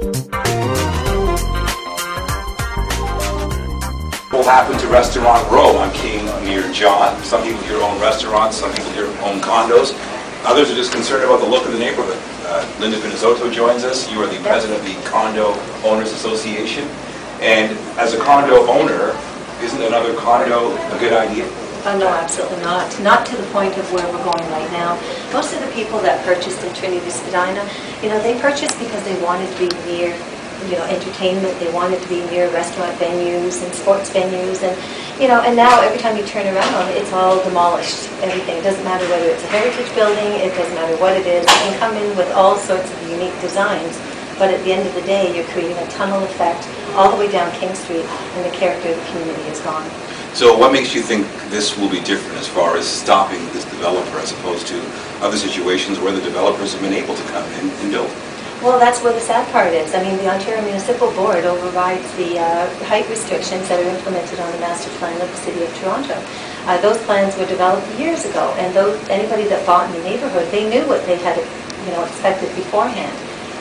What happened to Restaurant Row on King near John? Some people here own restaurants, some people here own condos. Others are just concerned about the look of the neighborhood. Uh, Linda Pinizzotto joins us. You are the president of the Condo Owners Association. And as a condo owner, isn't another condo a good idea? Oh, no, absolutely not. Not to the point of where we're going right now. Most of the people that purchased in Trinity Spadina, you know, they purchased because they wanted to be near, you know, entertainment. They wanted to be near restaurant venues and sports venues. And, you know, and now every time you turn around, it's all demolished. Everything. It doesn't matter whether it's a heritage building. It doesn't matter what it is. It can come in with all sorts of unique designs. But at the end of the day, you're creating a tunnel effect all the way down King Street, and the character of the community is gone. So what makes you think this will be different as far as stopping this developer as opposed to other situations where the developers have been able to come in and build? Well, that's where the sad part is. I mean, the Ontario Municipal Board overrides the uh, height restrictions that are implemented on the master plan of the City of Toronto. Uh, those plans were developed years ago, and those, anybody that bought in the neighborhood, they knew what they had, you know, expected beforehand.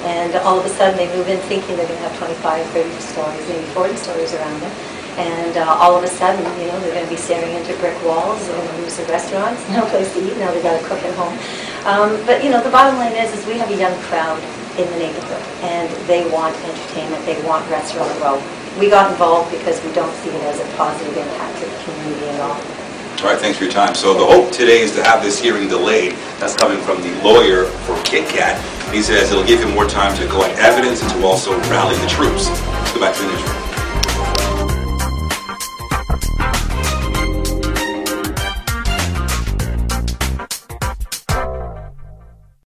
And all of a sudden, they move in thinking they're going to have 25, 30 stories, maybe 40 stories around them. And uh, all of a sudden, you know, they're going to be staring into brick walls, lose their restaurants, no place to eat, now they've got to cook at home. Um, but, you know, the bottom line is, is we have a young crowd in the neighborhood, and they want entertainment, they want restaurant row. We got involved because we don't see it as a positive impact to the community at all. All right, thanks for your time. So the hope today is to have this hearing delayed. That's coming from the lawyer for KitKat. He says it'll give him more time to collect evidence and to also rally the troops. Let's go back to the newsroom.